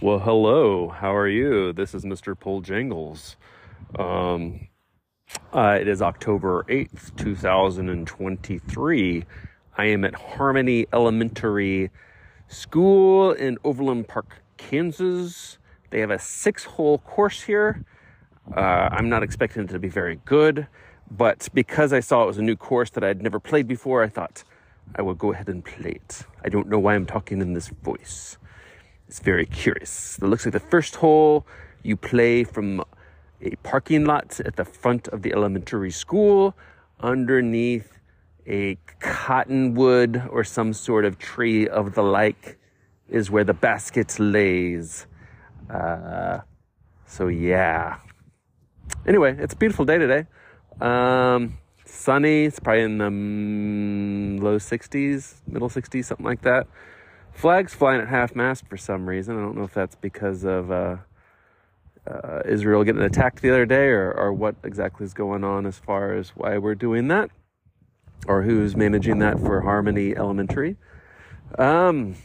Well, hello. How are you? This is Mr. Pole Jangles. Um, uh, it is October 8th, 2023. I am at Harmony Elementary School in Overland Park, Kansas. They have a six hole course here. Uh, I'm not expecting it to be very good, but because I saw it was a new course that I'd never played before, I thought I will go ahead and play it. I don't know why I'm talking in this voice. It's very curious. It looks like the first hole you play from a parking lot at the front of the elementary school underneath a cottonwood or some sort of tree of the like is where the basket lays. Uh, so yeah. Anyway, it's a beautiful day today. Um, sunny. It's probably in the low 60s, middle 60s, something like that flags flying at half mast for some reason. I don't know if that's because of uh, uh, Israel getting attacked the other day or, or what exactly is going on as far as why we're doing that or who's managing that for Harmony Elementary. Um,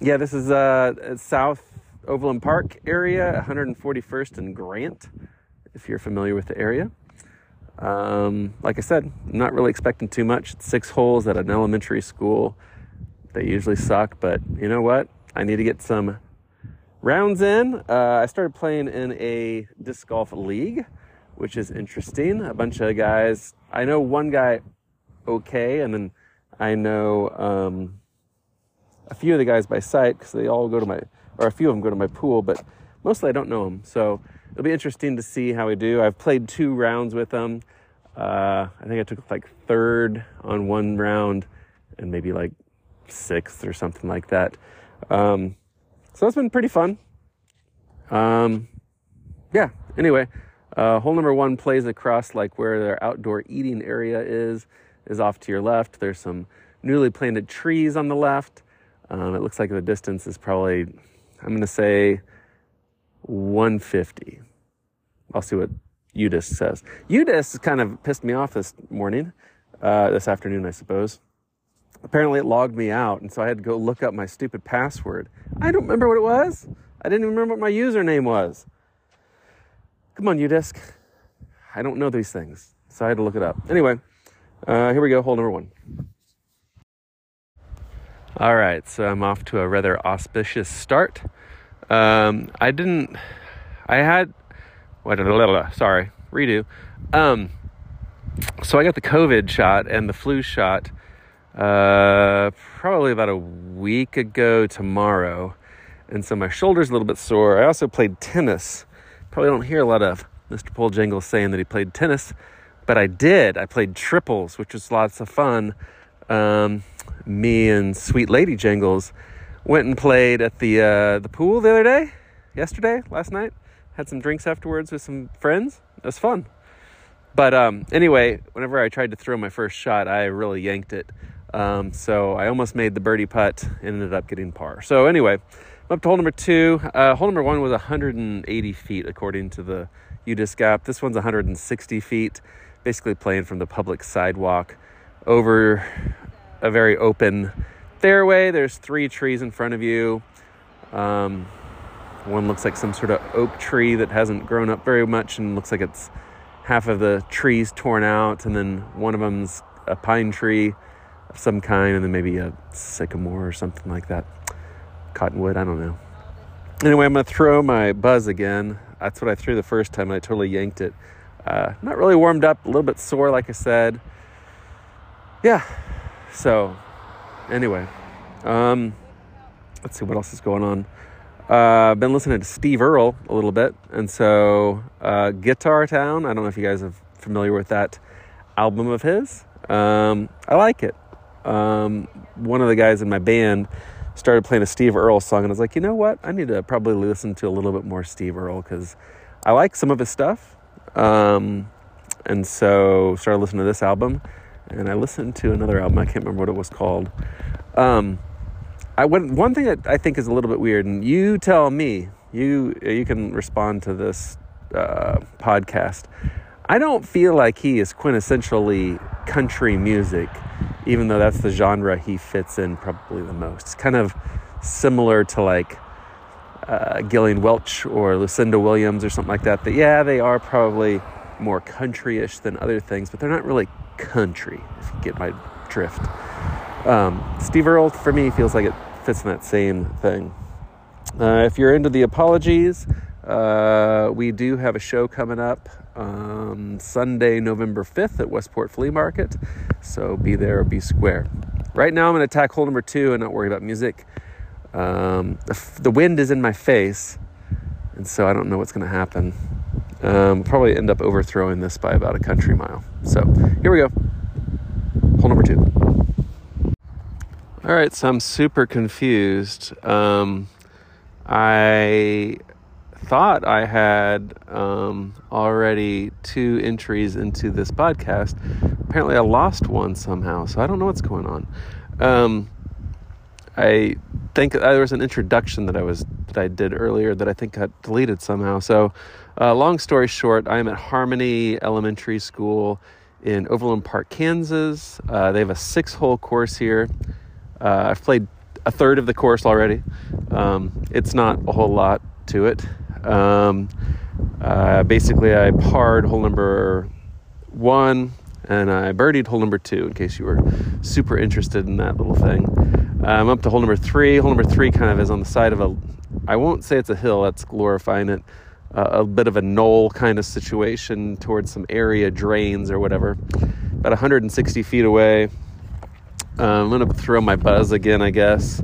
yeah, this is uh, South Overland Park area, 141st and Grant, if you're familiar with the area. Um, like I said, I'm not really expecting too much. It's six holes at an elementary school. They usually suck, but you know what? I need to get some rounds in. Uh, I started playing in a disc golf league, which is interesting. A bunch of guys. I know one guy okay, and then I know um, a few of the guys by sight because they all go to my, or a few of them go to my pool, but mostly I don't know them. So it'll be interesting to see how we do. I've played two rounds with them. Uh, I think I took like third on one round and maybe like sixth or something like that. Um, so that's been pretty fun. Um, yeah, anyway, uh, hole number one plays across like where their outdoor eating area is, is off to your left. There's some newly planted trees on the left. Um, it looks like the distance is probably, I'm going to say 150. I'll see what UDisc says. UDisc kind of pissed me off this morning, uh, this afternoon, I suppose apparently it logged me out and so i had to go look up my stupid password. I don't remember what it was. I didn't even remember what my username was. Come on udisc i don't know these things so i had to look it up. Anyway uh, here we go hole number one. All right so i'm off to a rather auspicious start. Um, i didn't i had what sorry redo. Um, so i got the covid shot and the flu shot uh, probably about a week ago tomorrow. And so my shoulder's a little bit sore. I also played tennis. Probably don't hear a lot of Mr. Pole Jangles saying that he played tennis, but I did. I played triples, which was lots of fun. Um, me and Sweet Lady Jingles went and played at the uh, the pool the other day, yesterday, last night. Had some drinks afterwards with some friends. It was fun. But um, anyway, whenever I tried to throw my first shot, I really yanked it um, so I almost made the birdie putt and ended up getting par. So anyway, I'm up to hole number two. Uh, hole number one was 180 feet according to the UDisc app. This one's 160 feet, basically playing from the public sidewalk over a very open fairway. There's three trees in front of you. Um, one looks like some sort of oak tree that hasn't grown up very much and looks like it's half of the trees torn out, and then one of them's a pine tree of some kind, and then maybe a sycamore or something like that. Cottonwood, I don't know. Anyway, I'm going to throw my buzz again. That's what I threw the first time, and I totally yanked it. Uh, not really warmed up, a little bit sore, like I said. Yeah. So, anyway, um, let's see what else is going on. Uh, been listening to Steve Earle a little bit, and so uh, Guitar Town. I don't know if you guys are familiar with that album of his. Um, I like it um, one of the guys in my band started playing a Steve Earle song, and I was like, you know what? I need to probably listen to a little bit more Steve Earle because I like some of his stuff. Um, and so started listening to this album, and I listened to another album. I can't remember what it was called. Um, I went, one thing that I think is a little bit weird, and you tell me. You you can respond to this uh, podcast. I don't feel like he is quintessentially country music even though that's the genre he fits in probably the most. It's kind of similar to like uh, Gillian Welch or Lucinda Williams or something like that. That yeah, they are probably more country-ish than other things, but they're not really country. If you get my drift. Um, Steve Earle for me feels like it fits in that same thing. Uh, if you're into the apologies, uh, we do have a show coming up um, Sunday, November 5th at Westport Flea Market. So be there be square. Right now, I'm going to attack hole number two and not worry about music. Um, the, the, wind is in my face, and so I don't know what's going to happen. Um, probably end up overthrowing this by about a country mile. So here we go. Hole number two. All right, so I'm super confused. Um, I thought I had um, already two entries into this podcast. Apparently, I lost one somehow, so I don't know what's going on. Um, I think there was an introduction that I was that I did earlier that I think got deleted somehow. So, uh, long story short, I am at Harmony Elementary School in Overland Park, Kansas. Uh, they have a six-hole course here. Uh, I've played a third of the course already. Um, it's not a whole lot to it. Um, uh, basically, I parred hole number one and I birdied hole number two in case you were super interested in that little thing. I'm up to hole number three. Hole number three kind of is on the side of a, I won't say it's a hill, that's glorifying it, uh, a bit of a knoll kind of situation towards some area drains or whatever. About 160 feet away. Uh, I'm going to throw my buzz again, I guess.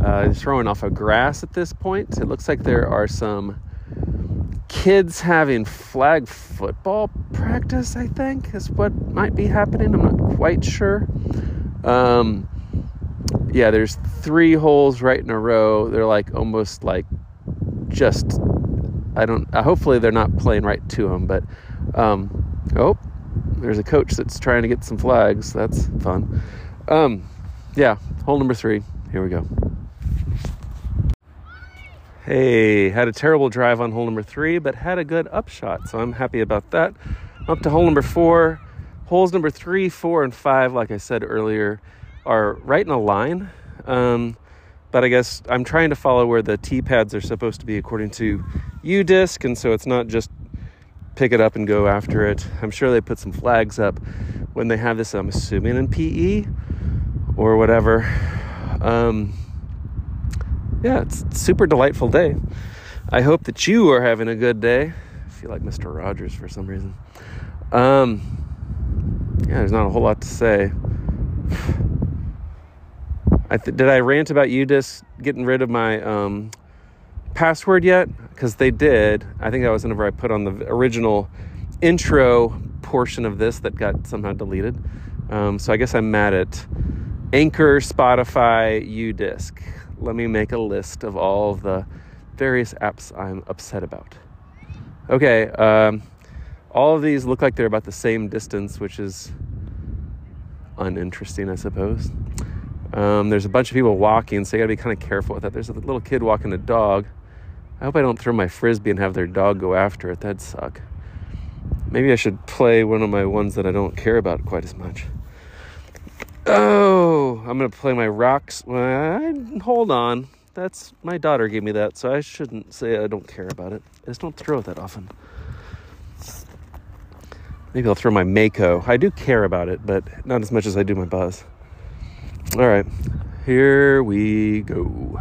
Uh, throwing off of grass at this point. It looks like there are some kids having flag football practice, I think, is what might be happening. I'm not quite sure. Um, yeah, there's three holes right in a row. They're like almost like just, I don't, uh, hopefully they're not playing right to them, but, um, oh, there's a coach that's trying to get some flags. That's fun. Um, yeah, hole number three. Here we go. Hey, had a terrible drive on hole number three, but had a good upshot, so I'm happy about that. Up to hole number four. Holes number three, four, and five, like I said earlier, are right in a line. Um, but I guess I'm trying to follow where the T pads are supposed to be according to UDisc, and so it's not just pick it up and go after it. I'm sure they put some flags up when they have this, I'm assuming in PE or whatever. Um, yeah, it's super delightful day. I hope that you are having a good day. I feel like Mr. Rogers for some reason. Um, yeah, there's not a whole lot to say. I th- did I rant about just getting rid of my um, password yet? Because they did. I think that was whenever I put on the original intro portion of this that got somehow deleted. Um, so I guess I'm mad at Anchor, Spotify, UDisc let me make a list of all of the various apps I'm upset about. Okay, um, all of these look like they're about the same distance, which is uninteresting, I suppose. Um, there's a bunch of people walking, so you gotta be kind of careful with that. There's a little kid walking a dog. I hope I don't throw my frisbee and have their dog go after it. That'd suck. Maybe I should play one of my ones that I don't care about quite as much. Oh, I'm gonna play my rocks. Hold on. That's my daughter gave me that, so I shouldn't say I don't care about it. I just don't throw it that often. Maybe I'll throw my Mako. I do care about it, but not as much as I do my buzz. All right, here we go.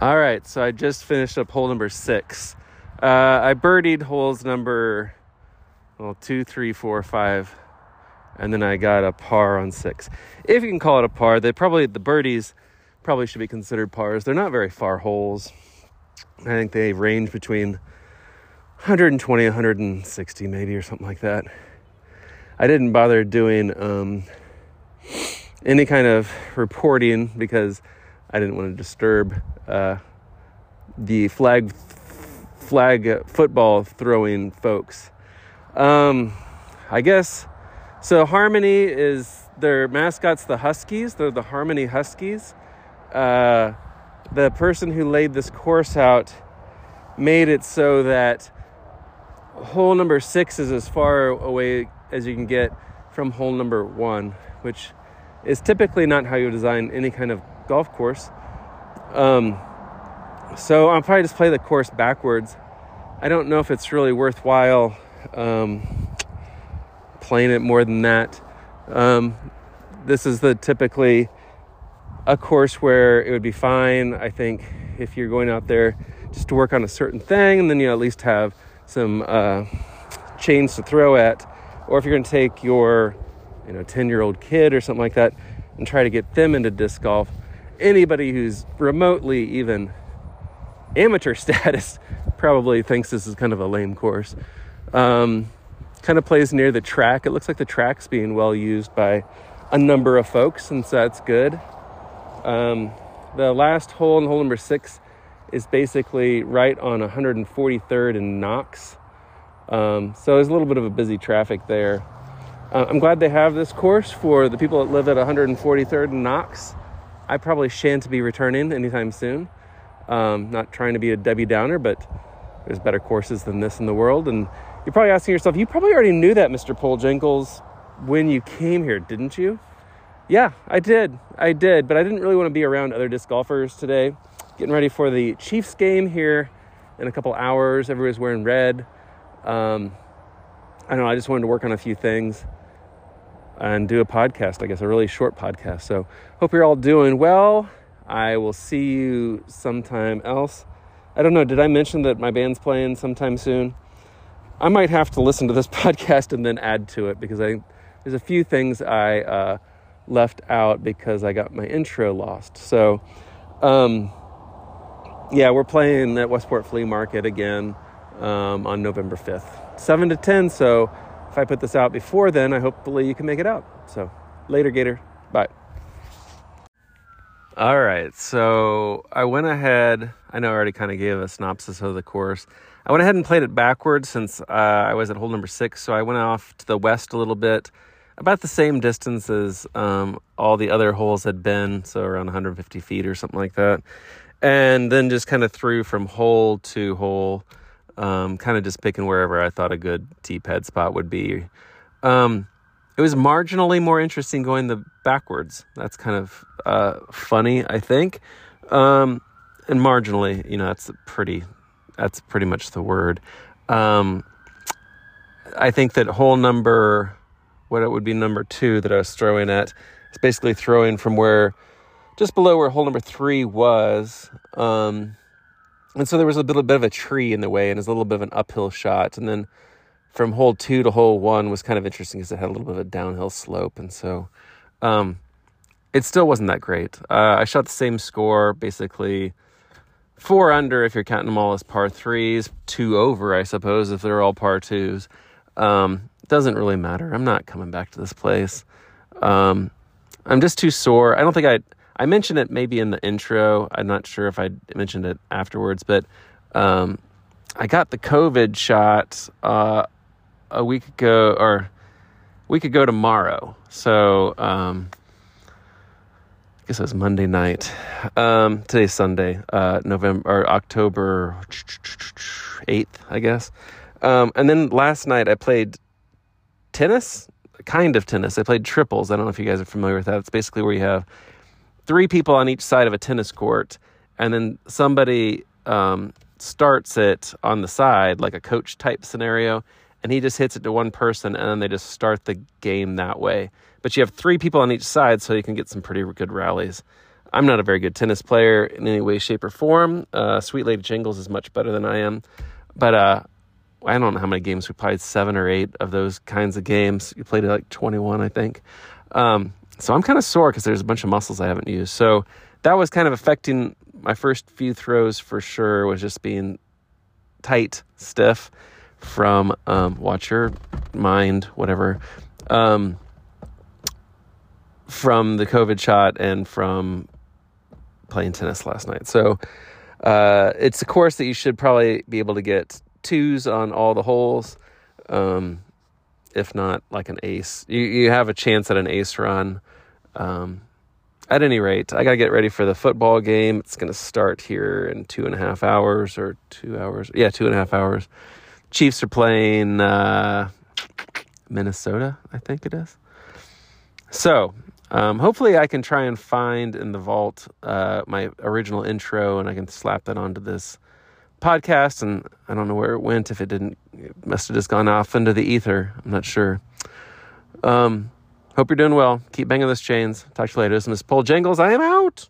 All right, so I just finished up hole number six. Uh, I birdied holes number well two, three, four, five, and then I got a par on six. If you can call it a par, they probably the birdies probably should be considered pars. They're not very far holes. I think they range between 120, 160 maybe or something like that. I didn't bother doing um, any kind of reporting because I didn't want to disturb uh, the flag flag football throwing folks. Um, I guess so Harmony is their mascot's the Huskies. They're the Harmony Huskies. Uh, the person who laid this course out made it so that hole number six is as far away as you can get from hole number one, which is typically not how you design any kind of golf course. Um, so I'll probably just play the course backwards. I don't know if it's really worthwhile um, playing it more than that. Um, this is the typically a course where it would be fine, I think, if you're going out there just to work on a certain thing, and then you at least have some uh, chains to throw at. Or if you're going to take your, you know, 10 year old kid or something like that and try to get them into disc golf, anybody who's remotely even amateur status probably thinks this is kind of a lame course. Um, kind of plays near the track. It looks like the track's being well used by a number of folks, and so that's good. Um, the last hole in hole number six is basically right on 143rd and Knox. Um, so there's a little bit of a busy traffic there. Uh, I'm glad they have this course for the people that live at 143rd and Knox. I probably shan't be returning anytime soon. Um, not trying to be a Debbie Downer, but there's better courses than this in the world. And you're probably asking yourself, you probably already knew that, Mr. Pole Jangles, when you came here, didn't you? Yeah, I did. I did, but I didn't really want to be around other disc golfers today. Getting ready for the Chiefs game here in a couple hours. Everybody's wearing red. Um, I don't know. I just wanted to work on a few things and do a podcast, I guess, a really short podcast. So, hope you're all doing well. I will see you sometime else. I don't know. Did I mention that my band's playing sometime soon? I might have to listen to this podcast and then add to it because I there's a few things I uh, left out because I got my intro lost. So, um, yeah, we're playing at Westport Flea Market again um, on November 5th, 7 to 10. So, if I put this out before then, I hopefully you can make it out. So, later, Gator. Bye. All right, so I went ahead. I know I already kind of gave a synopsis of the course. I went ahead and played it backwards since uh, I was at hole number six. So I went off to the west a little bit, about the same distance as um, all the other holes had been, so around 150 feet or something like that. And then just kind of threw from hole to hole, um, kind of just picking wherever I thought a good tee pad spot would be. Um, it was marginally more interesting going the backwards. That's kind of uh, funny, I think. Um, and marginally, you know, that's pretty that's pretty much the word. Um, I think that hole number, what it would be number two that I was throwing at, is basically throwing from where, just below where hole number three was. Um, and so there was a little bit of a tree in the way, and it was a little bit of an uphill shot. And then from hole two to hole one was kind of interesting because it had a little bit of a downhill slope. And so um, it still wasn't that great. Uh, I shot the same score, basically four under if you're counting them all as par threes, two over, I suppose, if they're all par twos. Um, doesn't really matter. I'm not coming back to this place. Um, I'm just too sore. I don't think I I mentioned it maybe in the intro. I'm not sure if I mentioned it afterwards, but um, I got the COVID shot uh, a week ago or week ago tomorrow. So um, guess it was Monday night. Um, today's Sunday, uh, November or October eighth, I guess. Um, and then last night I played tennis, kind of tennis. I played triples. I don't know if you guys are familiar with that. It's basically where you have three people on each side of a tennis court, and then somebody um, starts it on the side, like a coach type scenario, and he just hits it to one person, and then they just start the game that way but you have three people on each side, so you can get some pretty good rallies. I'm not a very good tennis player in any way, shape, or form. Uh, Sweet Lady Jingles is much better than I am, but uh, I don't know how many games we played. Seven or eight of those kinds of games. You played like 21, I think. Um, so I'm kind of sore because there's a bunch of muscles I haven't used. So that was kind of affecting my first few throws for sure. Was just being tight, stiff from um, watch your mind, whatever. Um, from the COVID shot and from playing tennis last night. So uh, it's a course that you should probably be able to get twos on all the holes, um, if not like an ace. You you have a chance at an ace run. Um, at any rate, I got to get ready for the football game. It's going to start here in two and a half hours or two hours. Yeah, two and a half hours. Chiefs are playing uh, Minnesota, I think it is. So Um, hopefully, I can try and find in the vault uh, my original intro and I can slap that onto this podcast. And I don't know where it went. If it didn't, it must have just gone off into the ether. I'm not sure. Um, hope you're doing well. Keep banging those chains. Talk to you later. This is Pole Jangles. I am out.